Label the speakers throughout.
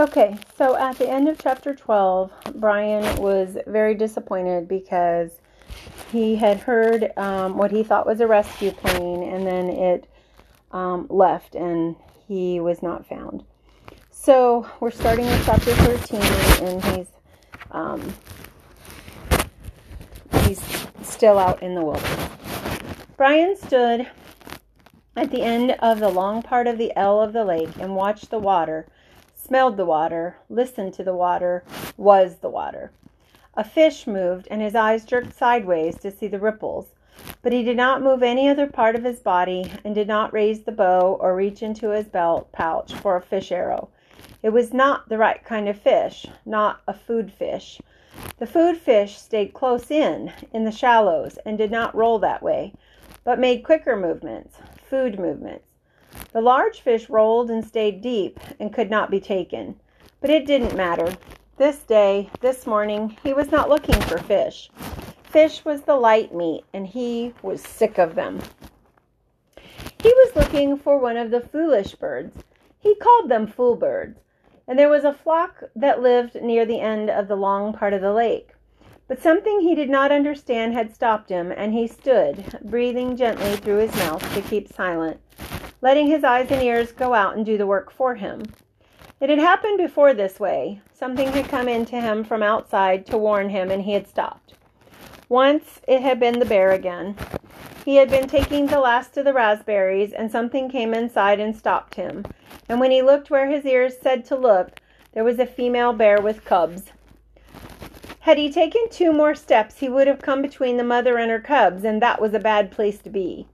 Speaker 1: Okay, so at the end of chapter 12, Brian was very disappointed because he had heard um, what he thought was a rescue plane and then it um, left and he was not found. So we're starting with chapter 13 and he's um, he's still out in the wilderness. Brian stood at the end of the long part of the L of the lake and watched the water smelled the water, listened to the water, was the water. A fish moved, and his eyes jerked sideways to see the ripples, but he did not move any other part of his body and did not raise the bow or reach into his belt pouch for a fish arrow. It was not the right kind of fish, not a food fish. The food fish stayed close in, in the shallows, and did not roll that way, but made quicker movements, food movements. The large fish rolled and stayed deep and could not be taken. But it didn't matter. This day, this morning, he was not looking for fish. Fish was the light meat, and he was sick of them. He was looking for one of the foolish birds. He called them fool birds. And there was a flock that lived near the end of the long part of the lake. But something he did not understand had stopped him, and he stood, breathing gently through his mouth to keep silent letting his eyes and ears go out and do the work for him. It had happened before this way. Something had come into him from outside to warn him, and he had stopped. Once it had been the bear again. He had been taking the last of the raspberries, and something came inside and stopped him. And when he looked where his ears said to look, there was a female bear with cubs. Had he taken two more steps, he would have come between the mother and her cubs, and that was a bad place to be.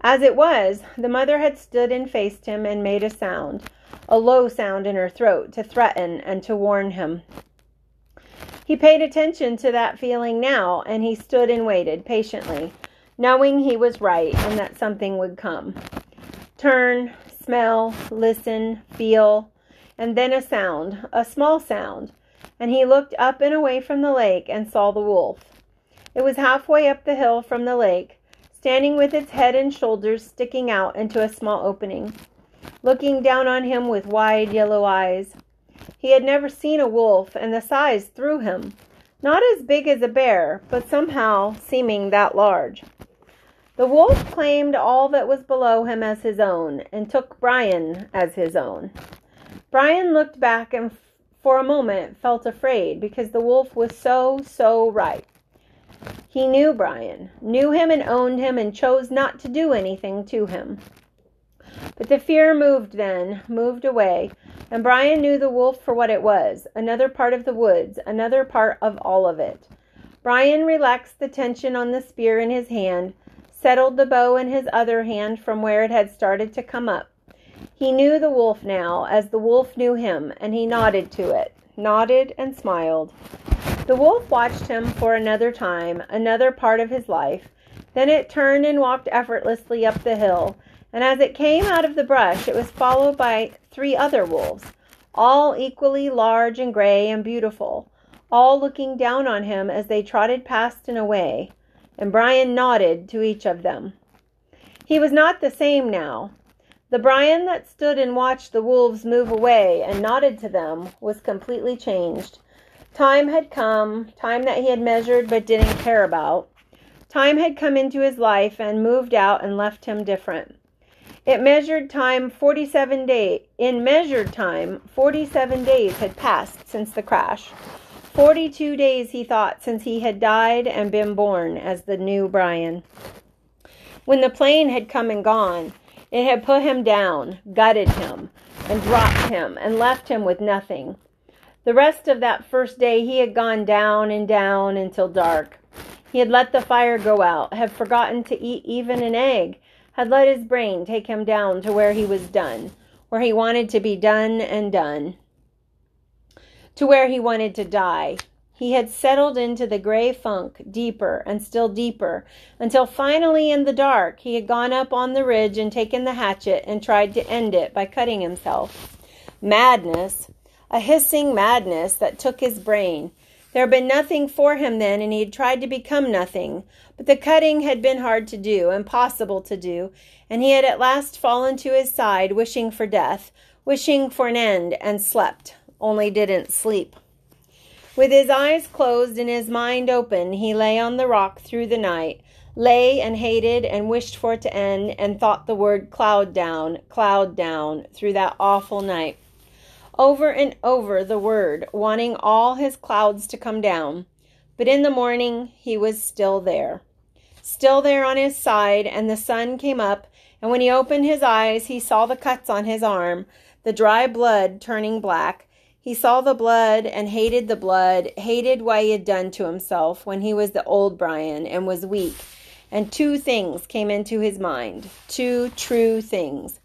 Speaker 1: As it was, the mother had stood and faced him and made a sound, a low sound in her throat, to threaten and to warn him. He paid attention to that feeling now, and he stood and waited patiently, knowing he was right and that something would come. Turn, smell, listen, feel, and then a sound, a small sound, and he looked up and away from the lake and saw the wolf. It was halfway up the hill from the lake, standing with its head and shoulders sticking out into a small opening, looking down on him with wide yellow eyes. He had never seen a wolf, and the size threw him. Not as big as a bear, but somehow seeming that large. The wolf claimed all that was below him as his own, and took Brian as his own. Brian looked back and for a moment felt afraid because the wolf was so, so right. He knew Brian, knew him and owned him, and chose not to do anything to him. But the fear moved then, moved away, and Brian knew the wolf for what it was another part of the woods, another part of all of it. Brian relaxed the tension on the spear in his hand, settled the bow in his other hand from where it had started to come up. He knew the wolf now, as the wolf knew him, and he nodded to it, nodded and smiled. The wolf watched him for another time, another part of his life. Then it turned and walked effortlessly up the hill, and as it came out of the brush, it was followed by three other wolves, all equally large and gray and beautiful, all looking down on him as they trotted past and away, and Brian nodded to each of them. He was not the same now. The Brian that stood and watched the wolves move away and nodded to them was completely changed. Time had come, time that he had measured but didn't care about. Time had come into his life and moved out and left him different. It measured time 47 days. In measured time, 47 days had passed since the crash. 42 days, he thought, since he had died and been born as the new Brian. When the plane had come and gone, it had put him down, gutted him, and dropped him, and left him with nothing. The rest of that first day, he had gone down and down until dark. He had let the fire go out, had forgotten to eat even an egg, had let his brain take him down to where he was done, where he wanted to be done and done, to where he wanted to die. He had settled into the gray funk deeper and still deeper until finally in the dark he had gone up on the ridge and taken the hatchet and tried to end it by cutting himself. Madness, a hissing madness that took his brain. There had been nothing for him then, and he had tried to become nothing. But the cutting had been hard to do, impossible to do, and he had at last fallen to his side, wishing for death, wishing for an end, and slept, only didn't sleep. With his eyes closed and his mind open, he lay on the rock through the night, lay and hated and wished for it to end, and thought the word cloud down, cloud down through that awful night. Over and over the word, wanting all his clouds to come down. But in the morning he was still there. Still there on his side, and the sun came up, and when he opened his eyes, he saw the cuts on his arm, the dry blood turning black he saw the blood and hated the blood, hated what he had done to himself when he was the old Brian and was weak. And two things came into his mind two true things.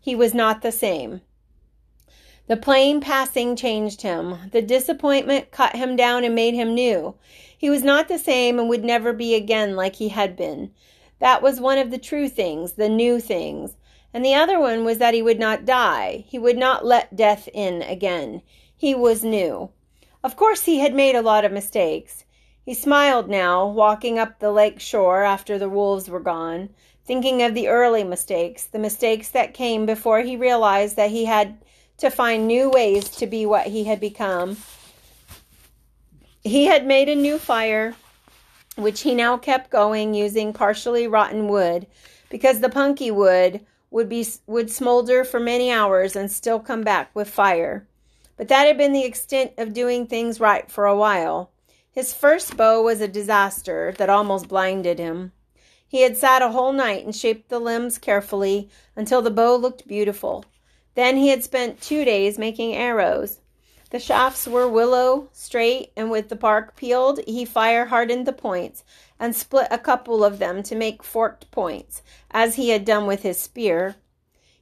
Speaker 1: He was not the same. The plane passing changed him. The disappointment cut him down and made him new. He was not the same and would never be again like he had been. That was one of the true things, the new things. And the other one was that he would not die. He would not let death in again. He was new. Of course, he had made a lot of mistakes. He smiled now, walking up the lake shore after the wolves were gone, thinking of the early mistakes, the mistakes that came before he realized that he had to find new ways to be what he had become. He had made a new fire, which he now kept going using partially rotten wood, because the punky wood would be would smolder for many hours and still come back with fire. But that had been the extent of doing things right for a while. His first bow was a disaster that almost blinded him. He had sat a whole night and shaped the limbs carefully until the bow looked beautiful. Then he had spent two days making arrows. The shafts were willow, straight, and with the bark peeled, he fire hardened the points and split a couple of them to make forked points, as he had done with his spear.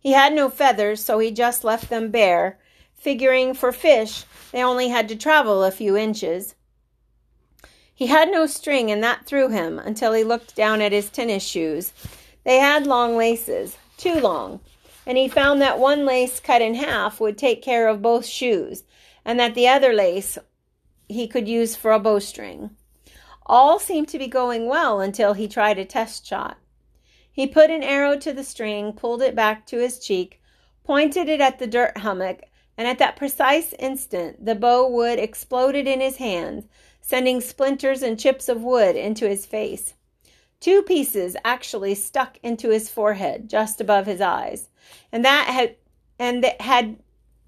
Speaker 1: He had no feathers, so he just left them bare figuring for fish they only had to travel a few inches. He had no string, and that threw him until he looked down at his tennis shoes. They had long laces, too long, and he found that one lace cut in half would take care of both shoes, and that the other lace he could use for a bowstring. All seemed to be going well until he tried a test shot. He put an arrow to the string, pulled it back to his cheek, pointed it at the dirt hummock, and at that precise instant the bow wood exploded in his hands, sending splinters and chips of wood into his face. Two pieces actually stuck into his forehead, just above his eyes, and that had and that had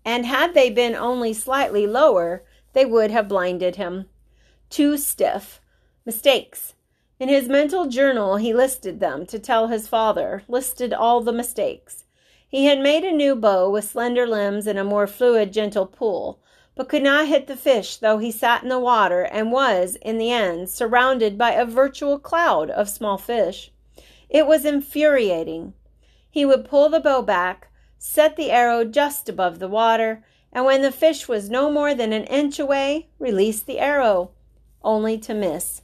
Speaker 1: and had they been only slightly lower, they would have blinded him. Too stiff. Mistakes. In his mental journal, he listed them to tell his father, listed all the mistakes. He had made a new bow with slender limbs and a more fluid, gentle pull, but could not hit the fish though he sat in the water and was, in the end, surrounded by a virtual cloud of small fish. It was infuriating. He would pull the bow back, set the arrow just above the water, and when the fish was no more than an inch away, release the arrow, only to miss.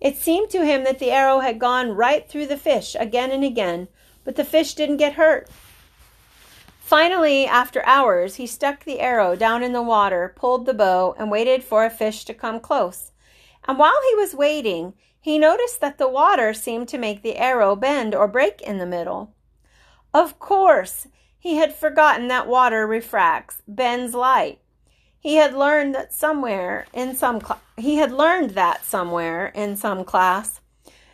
Speaker 1: It seemed to him that the arrow had gone right through the fish again and again, but the fish didn't get hurt. Finally, after hours, he stuck the arrow down in the water, pulled the bow, and waited for a fish to come close. And while he was waiting, he noticed that the water seemed to make the arrow bend or break in the middle. Of course, he had forgotten that water refracts, bends light. He had learned that somewhere in some cl- he had learned that somewhere in some class.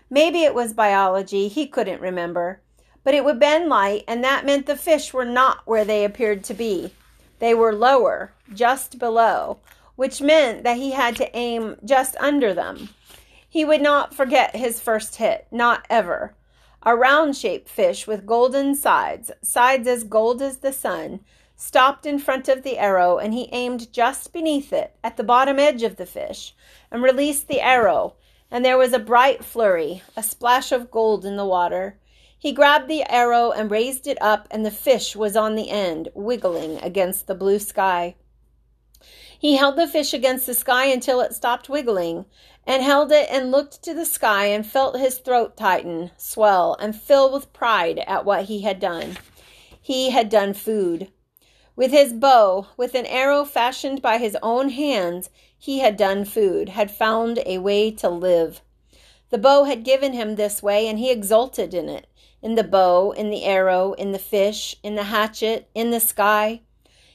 Speaker 1: Maybe it was biology, he couldn't remember but it would bend light, and that meant the fish were not where they appeared to be. They were lower, just below, which meant that he had to aim just under them. He would not forget his first hit, not ever. A round shaped fish with golden sides, sides as gold as the sun, stopped in front of the arrow, and he aimed just beneath it, at the bottom edge of the fish, and released the arrow, and there was a bright flurry, a splash of gold in the water. He grabbed the arrow and raised it up, and the fish was on the end, wiggling against the blue sky. He held the fish against the sky until it stopped wiggling, and held it and looked to the sky and felt his throat tighten, swell, and fill with pride at what he had done. He had done food. With his bow, with an arrow fashioned by his own hands, he had done food, had found a way to live. The bow had given him this way, and he exulted in it in the bow, in the arrow, in the fish, in the hatchet, in the sky.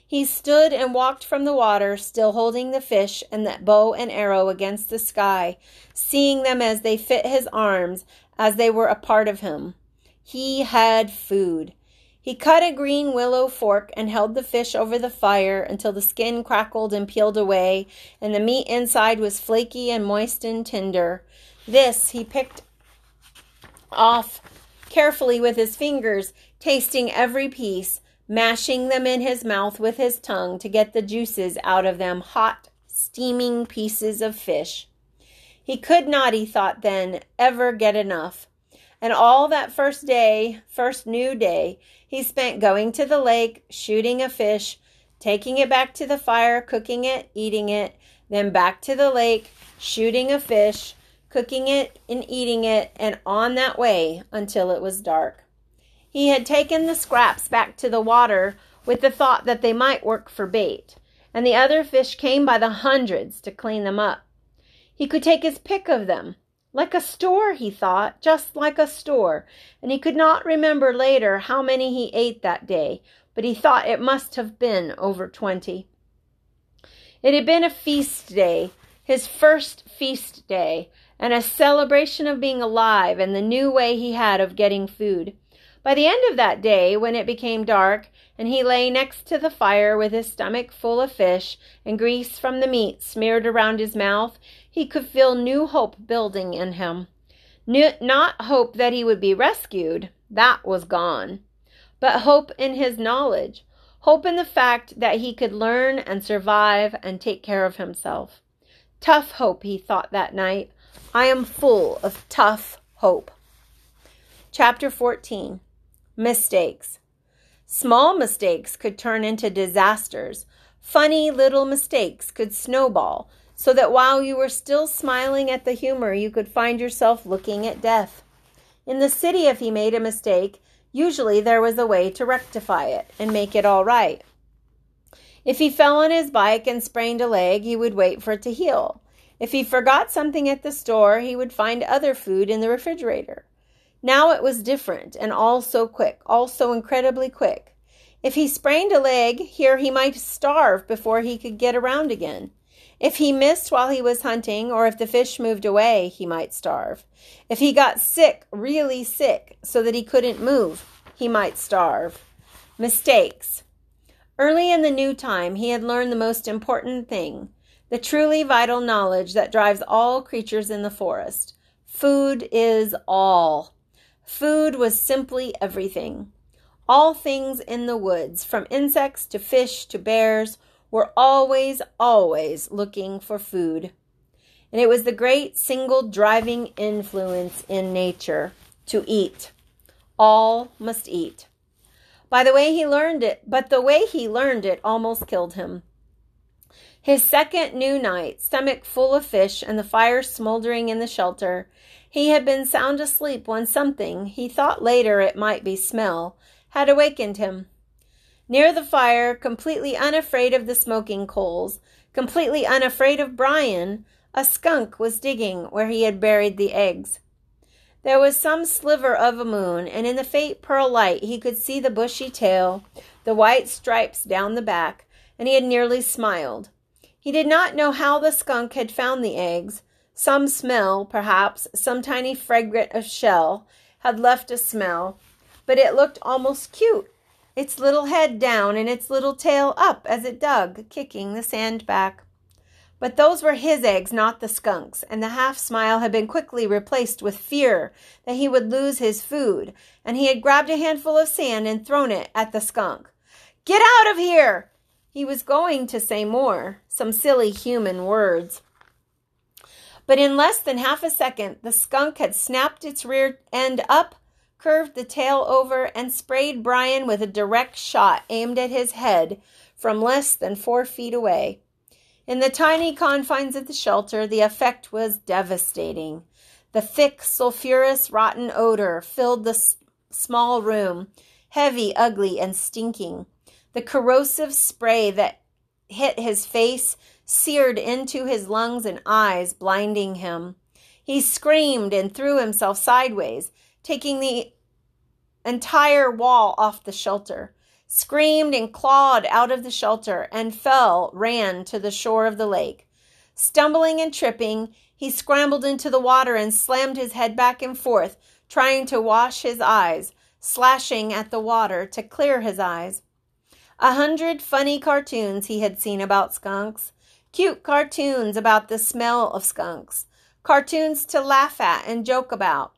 Speaker 1: He stood and walked from the water, still holding the fish and that bow and arrow against the sky, seeing them as they fit his arms, as they were a part of him. He had food. He cut a green willow fork and held the fish over the fire until the skin crackled and peeled away, and the meat inside was flaky and moist and tender. This he picked off carefully with his fingers, tasting every piece, mashing them in his mouth with his tongue to get the juices out of them hot, steaming pieces of fish. He could not, he thought then, ever get enough. And all that first day, first new day, he spent going to the lake, shooting a fish, taking it back to the fire, cooking it, eating it, then back to the lake, shooting a fish, cooking it and eating it, and on that way until it was dark. He had taken the scraps back to the water with the thought that they might work for bait, and the other fish came by the hundreds to clean them up. He could take his pick of them, like a store, he thought, just like a store. And he could not remember later how many he ate that day, but he thought it must have been over twenty. It had been a feast day, his first feast day, and a celebration of being alive and the new way he had of getting food. By the end of that day, when it became dark, and he lay next to the fire with his stomach full of fish and grease from the meat smeared around his mouth, he could feel new hope building in him. New, not hope that he would be rescued, that was gone, but hope in his knowledge, hope in the fact that he could learn and survive and take care of himself. Tough hope, he thought that night. I am full of tough hope. Chapter 14 Mistakes. Small mistakes could turn into disasters. Funny little mistakes could snowball, so that while you were still smiling at the humor, you could find yourself looking at death. In the city, if he made a mistake, usually there was a way to rectify it and make it all right. If he fell on his bike and sprained a leg, he would wait for it to heal. If he forgot something at the store, he would find other food in the refrigerator. Now it was different, and all so quick, all so incredibly quick. If he sprained a leg, here he might starve before he could get around again. If he missed while he was hunting, or if the fish moved away, he might starve. If he got sick, really sick, so that he couldn't move, he might starve. Mistakes. Early in the new time, he had learned the most important thing the truly vital knowledge that drives all creatures in the forest. Food is all. Food was simply everything. All things in the woods, from insects to fish to bears, were always, always looking for food. And it was the great single driving influence in nature to eat. All must eat. By the way he learned it, but the way he learned it almost killed him. His second new night, stomach full of fish and the fire smoldering in the shelter, he had been sound asleep when something, he thought later it might be smell, had awakened him. Near the fire, completely unafraid of the smoking coals, completely unafraid of Brian, a skunk was digging where he had buried the eggs. There was some sliver of a moon, and in the faint pearl light he could see the bushy tail, the white stripes down the back, and he had nearly smiled. He did not know how the skunk had found the eggs, some smell, perhaps, some tiny fragment of shell had left a smell, but it looked almost cute, its little head down and its little tail up as it dug, kicking the sand back. But those were his eggs, not the skunk's, and the half smile had been quickly replaced with fear that he would lose his food, and he had grabbed a handful of sand and thrown it at the skunk. Get out of here! He was going to say more, some silly human words. But in less than half a second, the skunk had snapped its rear end up, curved the tail over, and sprayed Brian with a direct shot aimed at his head from less than four feet away. In the tiny confines of the shelter, the effect was devastating. The thick, sulphurous, rotten odor filled the s- small room, heavy, ugly, and stinking. The corrosive spray that hit his face seared into his lungs and eyes, blinding him. He screamed and threw himself sideways, taking the entire wall off the shelter. screamed and clawed out of the shelter, and fell, ran to the shore of the lake. Stumbling and tripping, he scrambled into the water and slammed his head back and forth, trying to wash his eyes, slashing at the water to clear his eyes. A hundred funny cartoons he had seen about skunks, cute cartoons about the smell of skunks, cartoons to laugh at and joke about.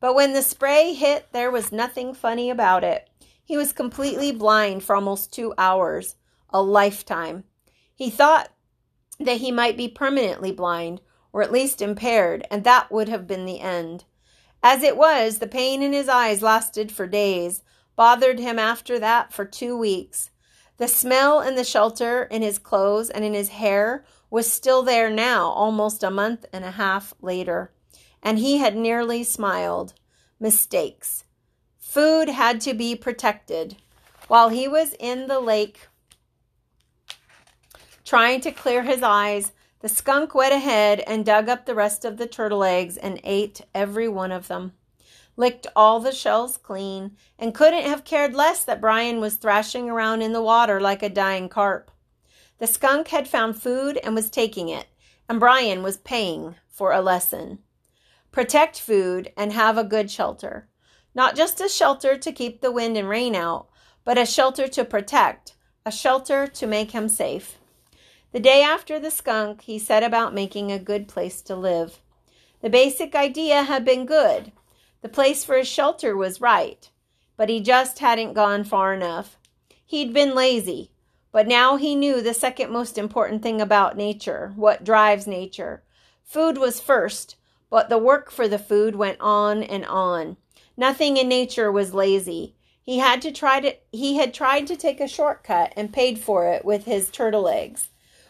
Speaker 1: But when the spray hit, there was nothing funny about it. He was completely blind for almost two hours, a lifetime. He thought that he might be permanently blind, or at least impaired, and that would have been the end. As it was, the pain in his eyes lasted for days, bothered him after that for two weeks. The smell in the shelter, in his clothes, and in his hair was still there now, almost a month and a half later. And he had nearly smiled. Mistakes. Food had to be protected. While he was in the lake trying to clear his eyes, the skunk went ahead and dug up the rest of the turtle eggs and ate every one of them. Licked all the shells clean and couldn't have cared less that Brian was thrashing around in the water like a dying carp. The skunk had found food and was taking it, and Brian was paying for a lesson. Protect food and have a good shelter. Not just a shelter to keep the wind and rain out, but a shelter to protect, a shelter to make him safe. The day after the skunk, he set about making a good place to live. The basic idea had been good. The place for his shelter was right, but he just hadn't gone far enough. He'd been lazy, but now he knew the second most important thing about nature, what drives nature. Food was first, but the work for the food went on and on. Nothing in nature was lazy. He had to try to he had tried to take a shortcut and paid for it with his turtle eggs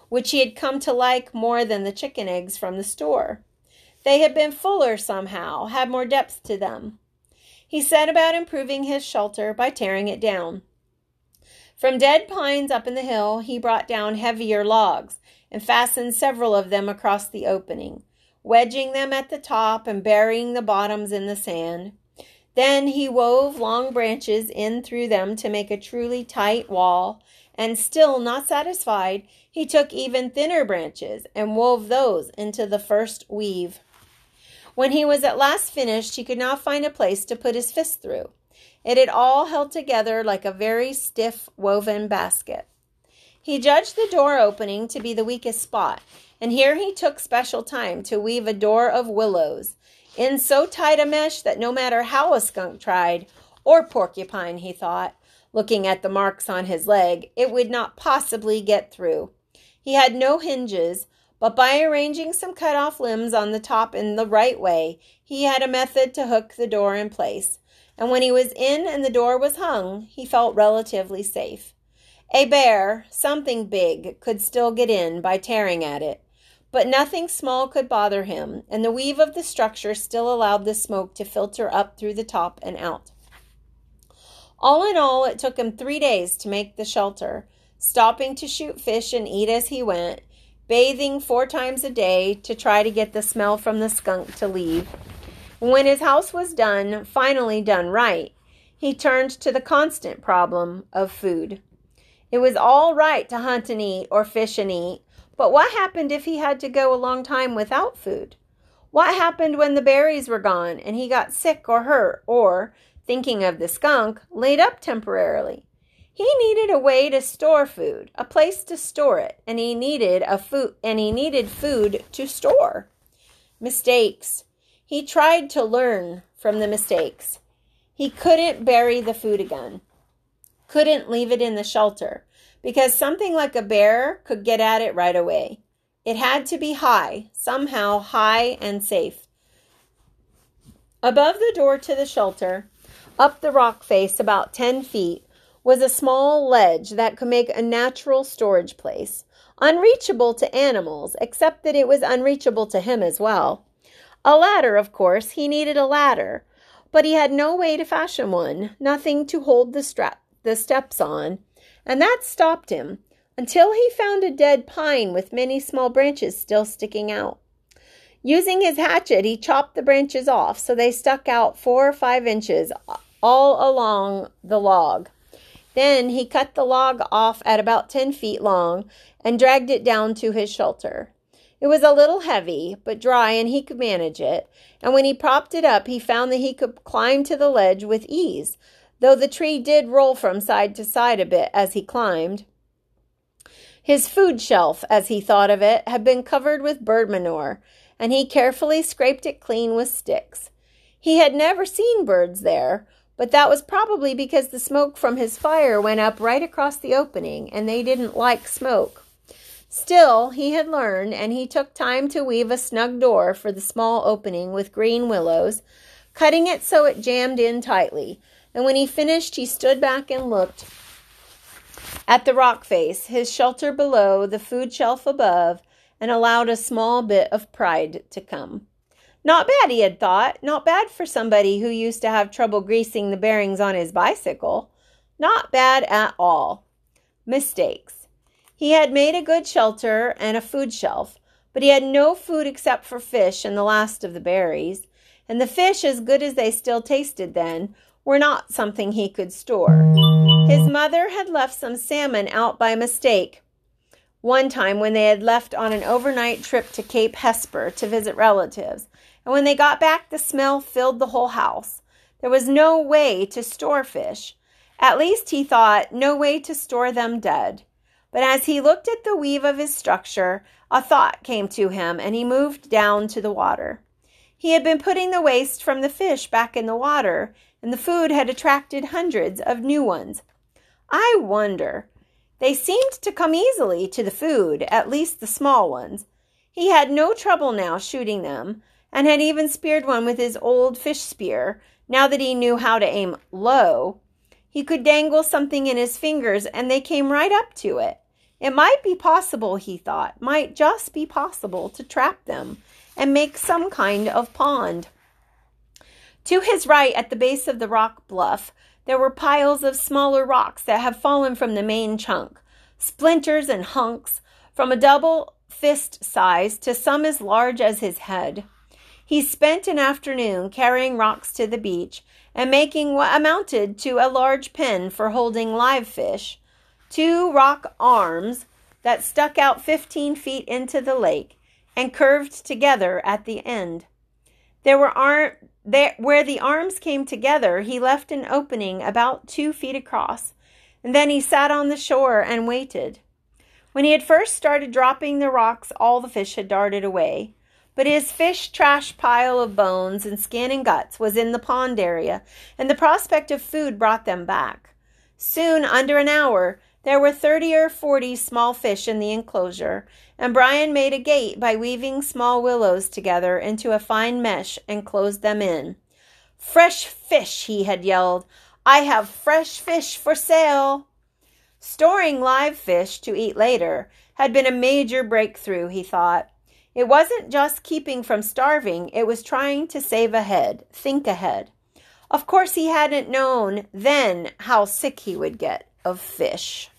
Speaker 1: which he had come to like more than the chicken eggs from the store. They had been fuller somehow, had more depth to them. He set about improving his shelter by tearing it down. From dead pines up in the hill, he brought down heavier logs and fastened several of them across the opening, wedging them at the top and burying the bottoms in the sand. Then he wove long branches in through them to make a truly tight wall and still not satisfied, he took even thinner branches and wove those into the first weave. When he was at last finished, he could not find a place to put his fist through. It had all held together like a very stiff woven basket. He judged the door opening to be the weakest spot, and here he took special time to weave a door of willows in so tight a mesh that no matter how a skunk tried, or porcupine, he thought, looking at the marks on his leg, it would not possibly get through. He had no hinges, but by arranging some cut off limbs on the top in the right way, he had a method to hook the door in place. And when he was in and the door was hung, he felt relatively safe. A bear, something big, could still get in by tearing at it, but nothing small could bother him, and the weave of the structure still allowed the smoke to filter up through the top and out. All in all, it took him three days to make the shelter, stopping to shoot fish and eat as he went, bathing four times a day to try to get the smell from the skunk to leave. When his house was done, finally done right, he turned to the constant problem of food. It was all right to hunt and eat or fish and eat, but what happened if he had to go a long time without food? What happened when the berries were gone and he got sick or hurt or, thinking of the skunk, laid up temporarily. He needed a way to store food, a place to store it, and he needed a food and he needed food to store. Mistakes. He tried to learn from the mistakes. He couldn't bury the food again. Couldn't leave it in the shelter because something like a bear could get at it right away. It had to be high, somehow high and safe. Above the door to the shelter, up the rock face, about 10 feet, was a small ledge that could make a natural storage place, unreachable to animals, except that it was unreachable to him as well. A ladder, of course, he needed a ladder, but he had no way to fashion one, nothing to hold the strap the steps on, and that stopped him until he found a dead pine with many small branches still sticking out. Using his hatchet, he chopped the branches off so they stuck out four or five inches all along the log. Then he cut the log off at about 10 feet long and dragged it down to his shelter. It was a little heavy, but dry, and he could manage it. And when he propped it up, he found that he could climb to the ledge with ease, though the tree did roll from side to side a bit as he climbed. His food shelf, as he thought of it, had been covered with bird manure, and he carefully scraped it clean with sticks. He had never seen birds there, but that was probably because the smoke from his fire went up right across the opening, and they didn't like smoke. Still, he had learned, and he took time to weave a snug door for the small opening with green willows, cutting it so it jammed in tightly. And when he finished, he stood back and looked at the rock face, his shelter below, the food shelf above, and allowed a small bit of pride to come. Not bad, he had thought. Not bad for somebody who used to have trouble greasing the bearings on his bicycle. Not bad at all. Mistakes. He had made a good shelter and a food shelf, but he had no food except for fish and the last of the berries, and the fish, as good as they still tasted then, were not something he could store. His mother had left some salmon out by mistake one time when they had left on an overnight trip to Cape Hesper to visit relatives, and when they got back, the smell filled the whole house. There was no way to store fish. At least, he thought, no way to store them dead. But as he looked at the weave of his structure, a thought came to him and he moved down to the water. He had been putting the waste from the fish back in the water, and the food had attracted hundreds of new ones. I wonder. They seemed to come easily to the food, at least the small ones. He had no trouble now shooting them, and had even speared one with his old fish spear, now that he knew how to aim low. He could dangle something in his fingers and they came right up to it. It might be possible, he thought, might just be possible to trap them and make some kind of pond. To his right, at the base of the rock bluff, there were piles of smaller rocks that had fallen from the main chunk, splinters and hunks from a double fist size to some as large as his head. He spent an afternoon carrying rocks to the beach and making what amounted to a large pen for holding live fish, two rock arms that stuck out 15 feet into the lake and curved together at the end. There were ar- there, where the arms came together, he left an opening about two feet across, and then he sat on the shore and waited. When he had first started dropping the rocks, all the fish had darted away. But his fish trash pile of bones and skin and guts was in the pond area, and the prospect of food brought them back. Soon, under an hour, there were thirty or forty small fish in the enclosure, and Brian made a gate by weaving small willows together into a fine mesh and closed them in. Fresh fish, he had yelled. I have fresh fish for sale. Storing live fish to eat later had been a major breakthrough, he thought. It wasn't just keeping from starving, it was trying to save ahead, think ahead. Of course, he hadn't known then how sick he would get of fish.